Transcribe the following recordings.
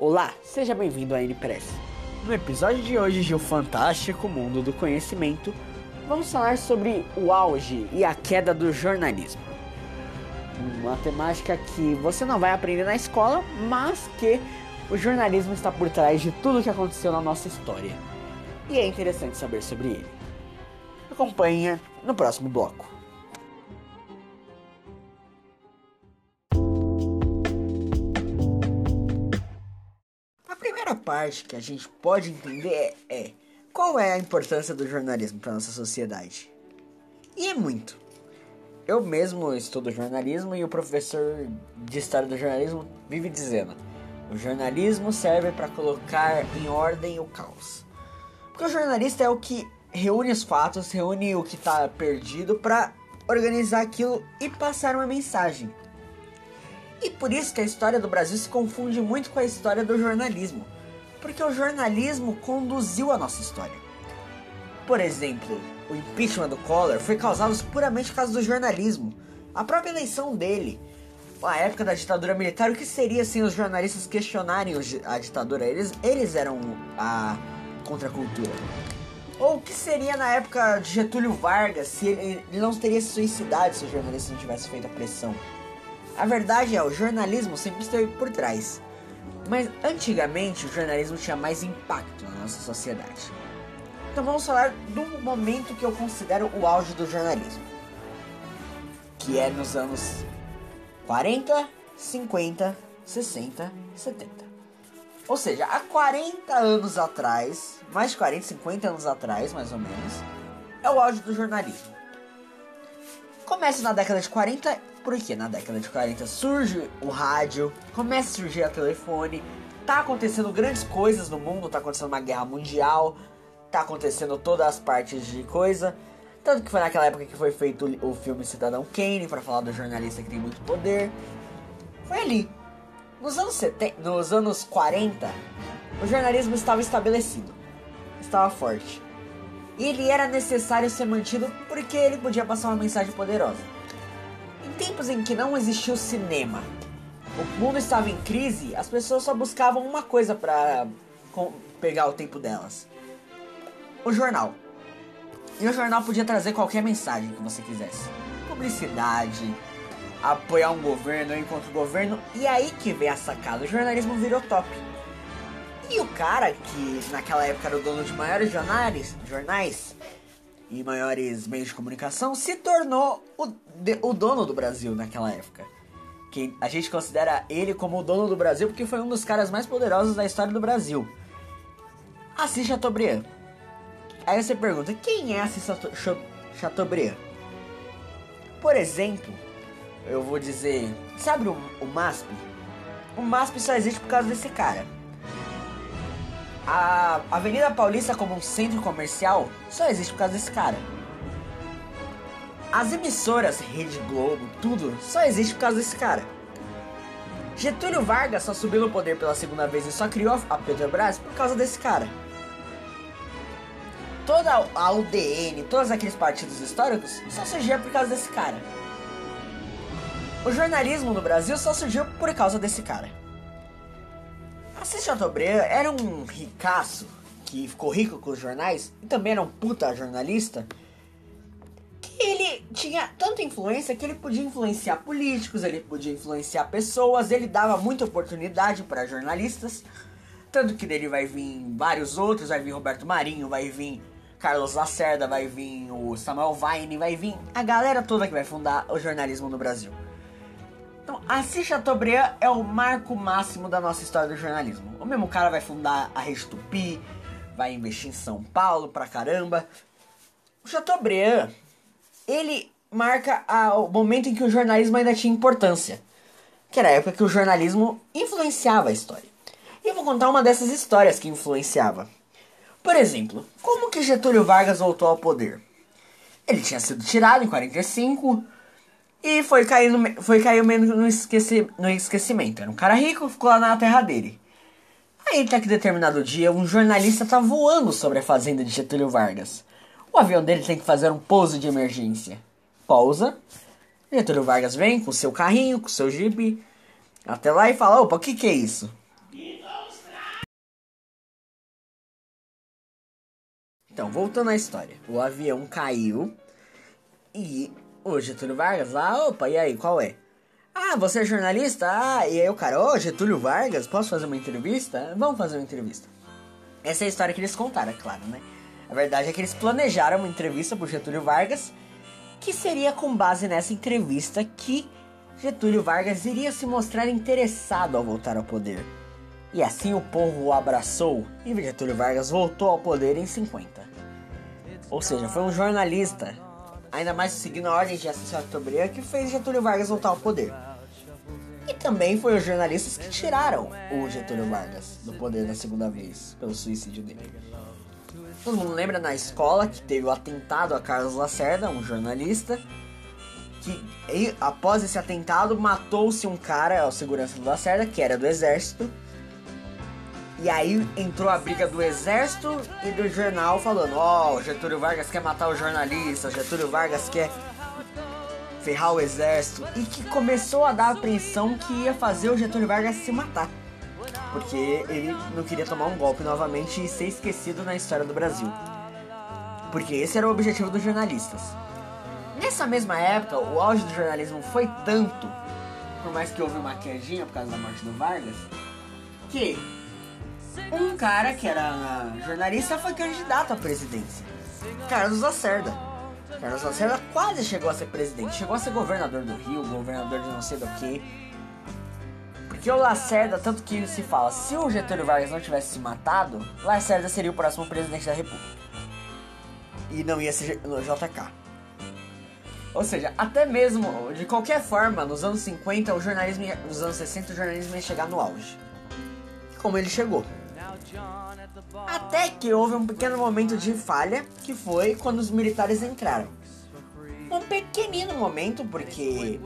Olá, seja bem-vindo à NPress. No episódio de hoje de O Fantástico Mundo do Conhecimento, vamos falar sobre o auge e a queda do jornalismo. Uma temática que você não vai aprender na escola, mas que o jornalismo está por trás de tudo que aconteceu na nossa história. E é interessante saber sobre ele. Acompanhe no próximo bloco. Primeira parte que a gente pode entender é qual é a importância do jornalismo para nossa sociedade. E é muito. Eu mesmo estudo jornalismo e o professor de história do jornalismo vive dizendo: o jornalismo serve para colocar em ordem o caos. Porque o jornalista é o que reúne os fatos, reúne o que está perdido para organizar aquilo e passar uma mensagem. E por isso que a história do Brasil se confunde muito com a história do jornalismo, porque o jornalismo conduziu a nossa história. Por exemplo, o impeachment do Collor foi causado puramente por causa do jornalismo. A própria eleição dele, a época da ditadura militar, o que seria sem os jornalistas questionarem a ditadura? Eles, eles eram a contracultura. Ou o que seria na época de Getúlio Vargas se ele, ele não teria se suicidado se os jornalistas não tivessem feito a pressão? A verdade é, o jornalismo sempre esteve por trás. Mas antigamente o jornalismo tinha mais impacto na nossa sociedade. Então vamos falar do momento que eu considero o auge do jornalismo. Que é nos anos 40, 50, 60, 70. Ou seja, há 40 anos atrás, mais de 40, 50 anos atrás, mais ou menos, é o auge do jornalismo. Começa na década de 40 porque na década de 40 surge o rádio, começa a surgir o telefone, tá acontecendo grandes coisas no mundo, tá acontecendo uma guerra mundial, tá acontecendo todas as partes de coisa. Tanto que foi naquela época que foi feito o filme Cidadão Kane para falar do jornalista que tem muito poder. Foi ali. Nos anos, 70, nos anos 40, o jornalismo estava estabelecido, estava forte. E ele era necessário ser mantido porque ele podia passar uma mensagem poderosa tempos em que não existia o cinema, o mundo estava em crise, as pessoas só buscavam uma coisa para pegar o tempo delas: o jornal. E o jornal podia trazer qualquer mensagem que você quisesse: publicidade, apoiar um governo, ir contra o governo. E aí que vem a sacada: o jornalismo virou top. E o cara que naquela época era o dono de maiores jornais, jornais e maiores meios de comunicação, se tornou o, de, o dono do Brasil naquela época. Que a gente considera ele como o dono do Brasil porque foi um dos caras mais poderosos da história do Brasil. Assis Chateaubriand. Aí você pergunta, quem é Assis Chateaubriand? Por exemplo, eu vou dizer, sabe o, o MASP? O MASP só existe por causa desse cara a Avenida Paulista como um centro comercial só existe por causa desse cara. As emissoras Rede Globo, tudo, só existe por causa desse cara. Getúlio Vargas só subiu no poder pela segunda vez e só criou a Petrobras por causa desse cara. Toda a UDN, todos aqueles partidos históricos só surgiram por causa desse cara. O jornalismo no Brasil só surgiu por causa desse cara. Assis Chateaubriand era um ricaço que ficou rico com os jornais e também era um puta jornalista. Que ele tinha tanta influência que ele podia influenciar políticos, ele podia influenciar pessoas, ele dava muita oportunidade para jornalistas. Tanto que dele vai vir vários outros, vai vir Roberto Marinho, vai vir Carlos Lacerda, vai vir o Samuel Vine, vai vir a galera toda que vai fundar o jornalismo no Brasil. Então, Assis Chateaubriand é o marco máximo da nossa história do jornalismo. O mesmo cara vai fundar a Rede Tupi, vai investir em São Paulo pra caramba. O Chateaubriand, ele marca a, o momento em que o jornalismo ainda tinha importância. Que era a época que o jornalismo influenciava a história. E eu vou contar uma dessas histórias que influenciava. Por exemplo, como que Getúlio Vargas voltou ao poder? Ele tinha sido tirado em 45, e foi cair, no, foi cair no, esqueci, no esquecimento. Era um cara rico, ficou lá na terra dele. Aí até tá que determinado dia, um jornalista tá voando sobre a fazenda de Getúlio Vargas. O avião dele tem que fazer um pouso de emergência. Pausa. Getúlio Vargas vem com seu carrinho, com seu jipe, até lá e fala: opa, o que, que é isso? Então, voltando à história. O avião caiu e o Getúlio Vargas lá, opa, e aí, qual é? Ah, você é jornalista? Ah, e aí o cara, ô oh, Getúlio Vargas, posso fazer uma entrevista? Vamos fazer uma entrevista. Essa é a história que eles contaram, é claro, né? A verdade é que eles planejaram uma entrevista pro Getúlio Vargas, que seria com base nessa entrevista que Getúlio Vargas iria se mostrar interessado ao voltar ao poder. E assim o povo o abraçou e Getúlio Vargas voltou ao poder em 50. Ou seja, foi um jornalista, ainda mais seguindo a ordem de assassinato que fez Getúlio Vargas voltar ao poder. E também foi os jornalistas que tiraram o Getúlio Vargas do poder da segunda vez, pelo suicídio dele. Todo mundo lembra na escola que teve o atentado a Carlos Lacerda, um jornalista, que após esse atentado matou-se um cara, o segurança do Lacerda, que era do exército, e aí entrou a briga do exército e do jornal falando: Ó, oh, Getúlio Vargas quer matar os jornalistas, Getúlio Vargas quer ferrar o exército. E que começou a dar a apreensão que ia fazer o Getúlio Vargas se matar. Porque ele não queria tomar um golpe novamente e ser esquecido na história do Brasil. Porque esse era o objetivo dos jornalistas. Nessa mesma época, o auge do jornalismo foi tanto, por mais que houve uma quedinha por causa da morte do Vargas, que um cara que era jornalista foi candidato à presidência. Carlos Lacerda. Carlos Lacerda quase chegou a ser presidente, chegou a ser governador do Rio, governador de não sei do que. Porque o Lacerda, tanto que se fala, se o Getúlio Vargas não tivesse se matado, Lacerda seria o próximo presidente da República. E não ia ser no JK. Ou seja, até mesmo, de qualquer forma, nos anos 50, o jornalismo, nos anos 60, o jornalismo ia chegar no auge. Como ele chegou. Até que houve um pequeno momento de falha, que foi quando os militares entraram. Um pequenino momento, porque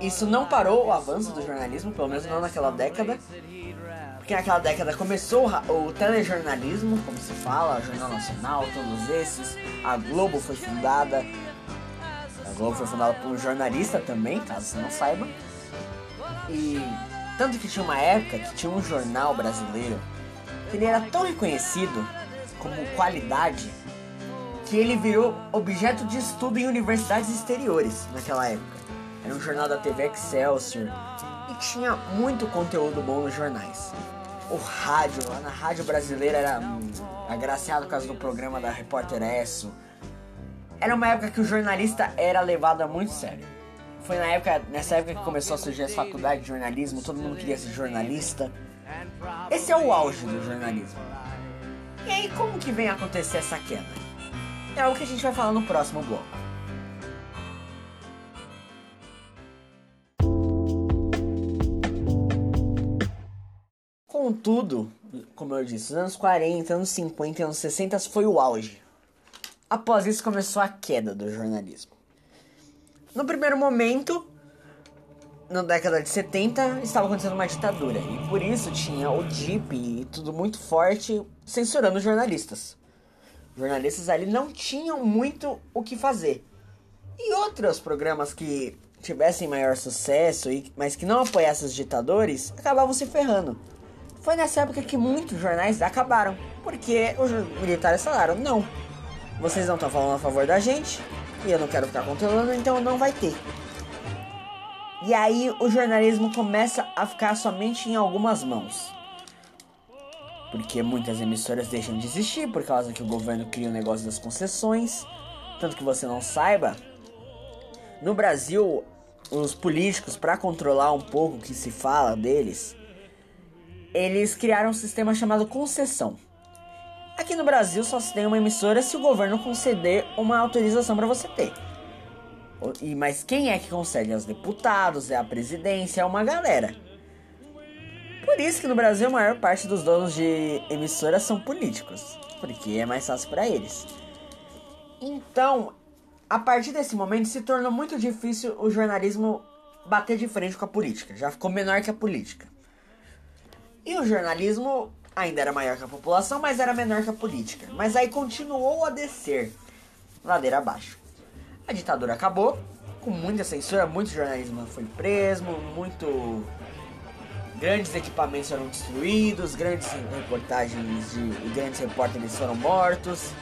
isso não parou o avanço do jornalismo, pelo menos não naquela década. Porque naquela década começou o telejornalismo, como se fala, Jornal Nacional, todos esses. A Globo foi fundada. A Globo foi fundada por um jornalista também, caso você não saiba. E tanto que tinha uma época que tinha um jornal brasileiro ele era tão reconhecido como qualidade que ele virou objeto de estudo em universidades exteriores naquela época. Era um jornal da TV Excelsior e tinha muito conteúdo bom nos jornais. O rádio, lá na rádio brasileira era hum, agraciado por causa do programa da Repórter Esso. Era uma época que o jornalista era levado a muito sério. Foi na época, nessa época que começou a surgir as faculdades de jornalismo, todo mundo queria ser jornalista. Esse é o auge do jornalismo. E aí, como que vem acontecer essa queda? É algo que a gente vai falar no próximo bloco. Contudo, como eu disse, os anos 40, anos 50 e anos 60 foi o auge. Após isso começou a queda do jornalismo. No primeiro momento, na década de 70 estava acontecendo uma ditadura e por isso tinha o DIP e tudo muito forte censurando jornalistas. Jornalistas ali não tinham muito o que fazer. E outros programas que tivessem maior sucesso, mas que não apoiassem os ditadores, acabavam se ferrando. Foi nessa época que muitos jornais acabaram, porque os militares falaram: não, vocês não estão falando a favor da gente, e eu não quero ficar controlando, então não vai ter. E aí o jornalismo começa a ficar somente em algumas mãos. Porque muitas emissoras deixam de existir por causa que o governo cria o negócio das concessões. Tanto que você não saiba, no Brasil, os políticos, para controlar um pouco o que se fala deles, eles criaram um sistema chamado concessão. Aqui no Brasil só se tem uma emissora se o governo conceder uma autorização para você ter. E, mas quem é que concede? É os deputados, é a presidência, é uma galera. Por isso que no Brasil a maior parte dos donos de emissoras são políticos. Porque é mais fácil para eles. Então, a partir desse momento se tornou muito difícil o jornalismo bater de frente com a política. Já ficou menor que a política. E o jornalismo ainda era maior que a população, mas era menor que a política. Mas aí continuou a descer, ladeira abaixo. A ditadura acabou, com muita censura, muito jornalismo foi preso, muito Grandes equipamentos foram destruídos, grandes reportagens de e grandes repórteres foram mortos.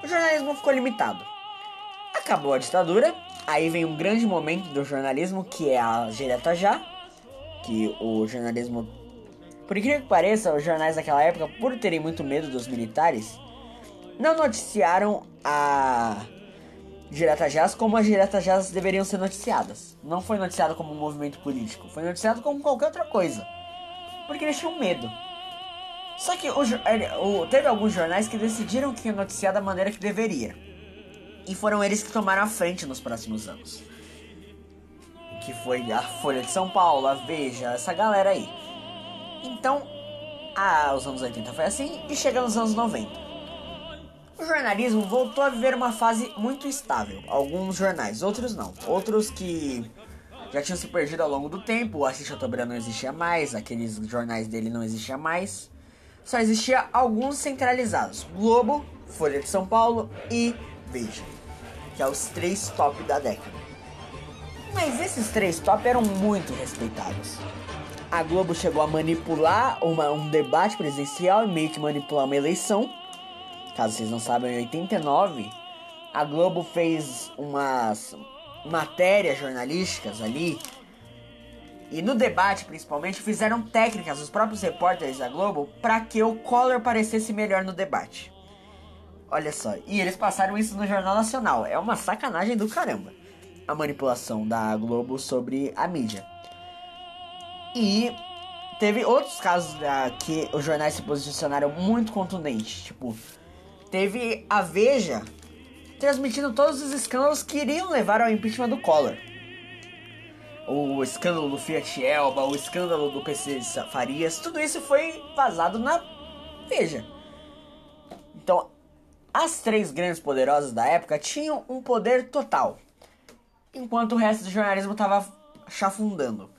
O jornalismo ficou limitado. Acabou a ditadura, aí vem um grande momento do jornalismo que é a direta já, que o jornalismo, por incrível que pareça, os jornais daquela época, por terem muito medo dos militares, não noticiaram a Direta Jazz como as Direta Jazz deveriam ser noticiadas. Não foi noticiado como um movimento político, foi noticiado como qualquer outra coisa. Porque eles tinham medo. Só que o, o, teve alguns jornais que decidiram que ia noticiar da maneira que deveria. E foram eles que tomaram a frente nos próximos anos. Que foi a Folha de São Paulo, a Veja, essa galera aí. Então, a, os anos 80 foi assim e chega nos anos 90. O jornalismo voltou a viver uma fase muito estável. Alguns jornais, outros não. Outros que já tinham se perdido ao longo do tempo. O Assis Chateaubriand não existia mais, aqueles jornais dele não existiam mais. Só existia alguns centralizados: Globo, Folha de São Paulo e Veja, que é os três top da década. Mas esses três top eram muito respeitados. A Globo chegou a manipular uma, um debate presidencial e meio que manipular uma eleição Caso vocês não saibam, em 89, a Globo fez umas matérias jornalísticas ali. E no debate, principalmente, fizeram técnicas, os próprios repórteres da Globo, para que o Collor parecesse melhor no debate. Olha só, e eles passaram isso no Jornal Nacional. É uma sacanagem do caramba. A manipulação da Globo sobre a mídia. E teve outros casos uh, que os jornais se posicionaram muito contundentes. Tipo, teve a Veja transmitindo todos os escândalos que iriam levar ao impeachment do Collor. O escândalo do Fiat Elba, o escândalo do PC Farias, tudo isso foi vazado na Veja. Então, as três grandes poderosas da época tinham um poder total, enquanto o resto do jornalismo estava chafundando.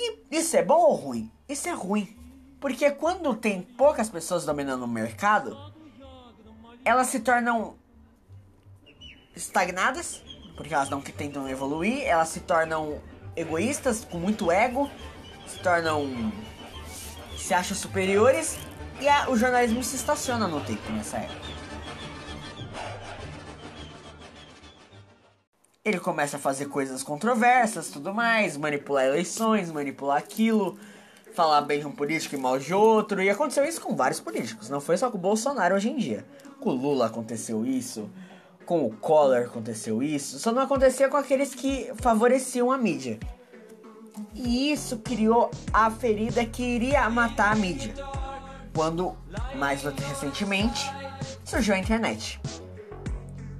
E isso é bom ou ruim? Isso é ruim. Porque quando tem poucas pessoas dominando o mercado, elas se tornam estagnadas, porque elas não tentam evoluir, elas se tornam egoístas, com muito ego, se tornam. se acham superiores, e a, o jornalismo se estaciona no tempo nessa época. Ele começa a fazer coisas controversas, tudo mais, manipular eleições, manipular aquilo, falar bem de um político e mal de outro, e aconteceu isso com vários políticos, não foi só com o Bolsonaro hoje em dia. Com o Lula aconteceu isso, com o Collor aconteceu isso, só não acontecia com aqueles que favoreciam a mídia. E isso criou a ferida que iria matar a mídia. Quando, mais recentemente, surgiu a internet.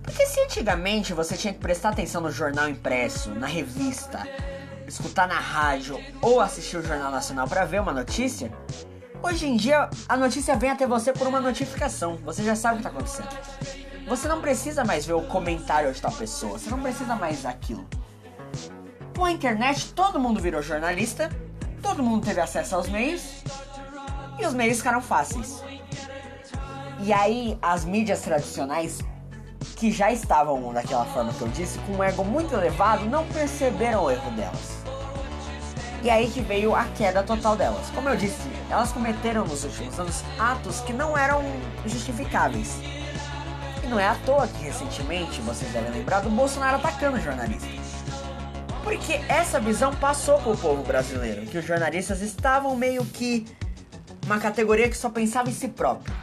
Porque se antigamente você tinha que prestar atenção no jornal impresso, na revista, escutar na rádio ou assistir o Jornal Nacional para ver uma notícia, Hoje em dia, a notícia vem até você por uma notificação. Você já sabe o que está acontecendo. Você não precisa mais ver o comentário de tal pessoa. Você não precisa mais daquilo. Com a internet, todo mundo virou jornalista. Todo mundo teve acesso aos meios. E os meios ficaram fáceis. E aí, as mídias tradicionais, que já estavam daquela forma que eu disse, com um ego muito elevado, não perceberam o erro delas. E aí que veio a queda total delas. Como eu disse, elas cometeram nos últimos anos atos que não eram justificáveis. E não é à toa que recentemente, vocês devem lembrar do Bolsonaro atacando jornalistas. Porque essa visão passou pro povo brasileiro, que os jornalistas estavam meio que uma categoria que só pensava em si próprio.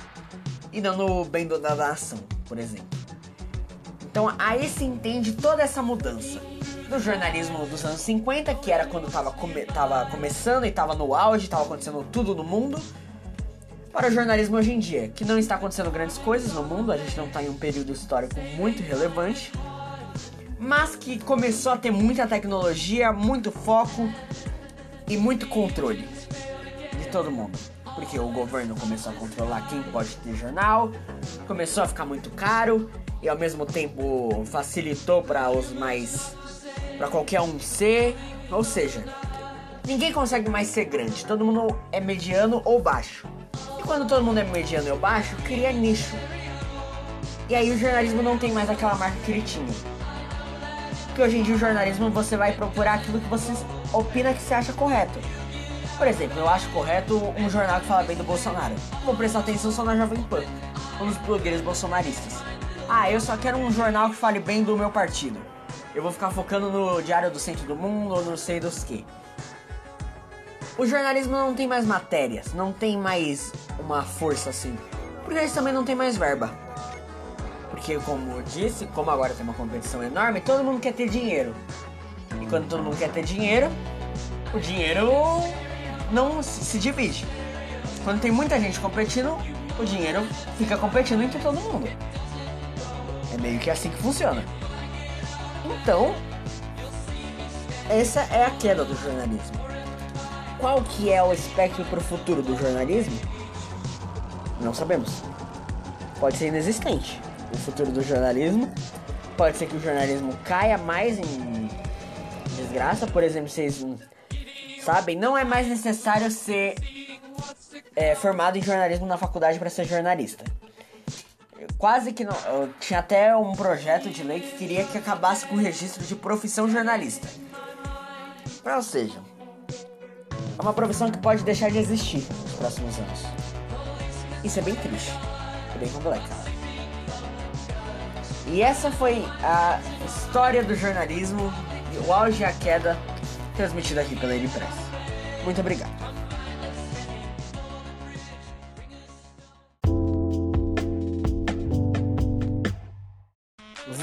E não no bem da nação, por exemplo. Então aí se entende toda essa mudança do jornalismo dos anos 50, que era quando tava, come, começando e tava no auge, tava acontecendo tudo no mundo, para o jornalismo hoje em dia, que não está acontecendo grandes coisas no mundo, a gente não está em um período histórico muito relevante, mas que começou a ter muita tecnologia, muito foco e muito controle de todo mundo. Porque o governo começou a controlar quem pode ter jornal, começou a ficar muito caro e ao mesmo tempo facilitou para os mais para qualquer um ser, ou seja, ninguém consegue mais ser grande, todo mundo é mediano ou baixo. E quando todo mundo é mediano ou baixo, cria nicho. E aí o jornalismo não tem mais aquela marca que ele tinha. Porque hoje em dia o jornalismo você vai procurar aquilo que você opina que você acha correto. Por exemplo, eu acho correto um jornal que fala bem do Bolsonaro. Vou prestar atenção só na Jovem Pan, ou nos blogueiros bolsonaristas. Ah, eu só quero um jornal que fale bem do meu partido. Eu vou ficar focando no Diário do Centro do Mundo ou não sei dos que. O jornalismo não tem mais matérias, não tem mais uma força assim. Porque eles também não tem mais verba. Porque, como eu disse, como agora tem uma competição enorme, todo mundo quer ter dinheiro. E quando todo mundo quer ter dinheiro, o dinheiro não se divide. Quando tem muita gente competindo, o dinheiro fica competindo entre todo mundo. É meio que assim que funciona. Então, essa é a queda do jornalismo. Qual que é o espectro para o futuro do jornalismo? Não sabemos. Pode ser inexistente. O futuro do jornalismo pode ser que o jornalismo caia mais em desgraça. Por exemplo, vocês sabem, não é mais necessário ser é, formado em jornalismo na faculdade para ser jornalista. Quase que não. Eu tinha até um projeto de lei que queria que acabasse com o registro de profissão jornalista. Ou seja, é uma profissão que pode deixar de existir nos próximos anos. Isso é bem triste. É bem complicado. E essa foi a história do jornalismo, o auge e a queda, transmitida aqui pela Press. Muito obrigado.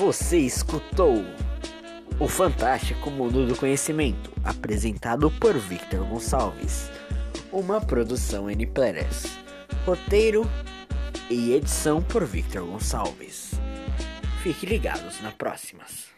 Você escutou o Fantástico Mundo do Conhecimento, apresentado por Victor Gonçalves. Uma produção N Players. Roteiro e edição por Victor Gonçalves. Fique ligados na próximas.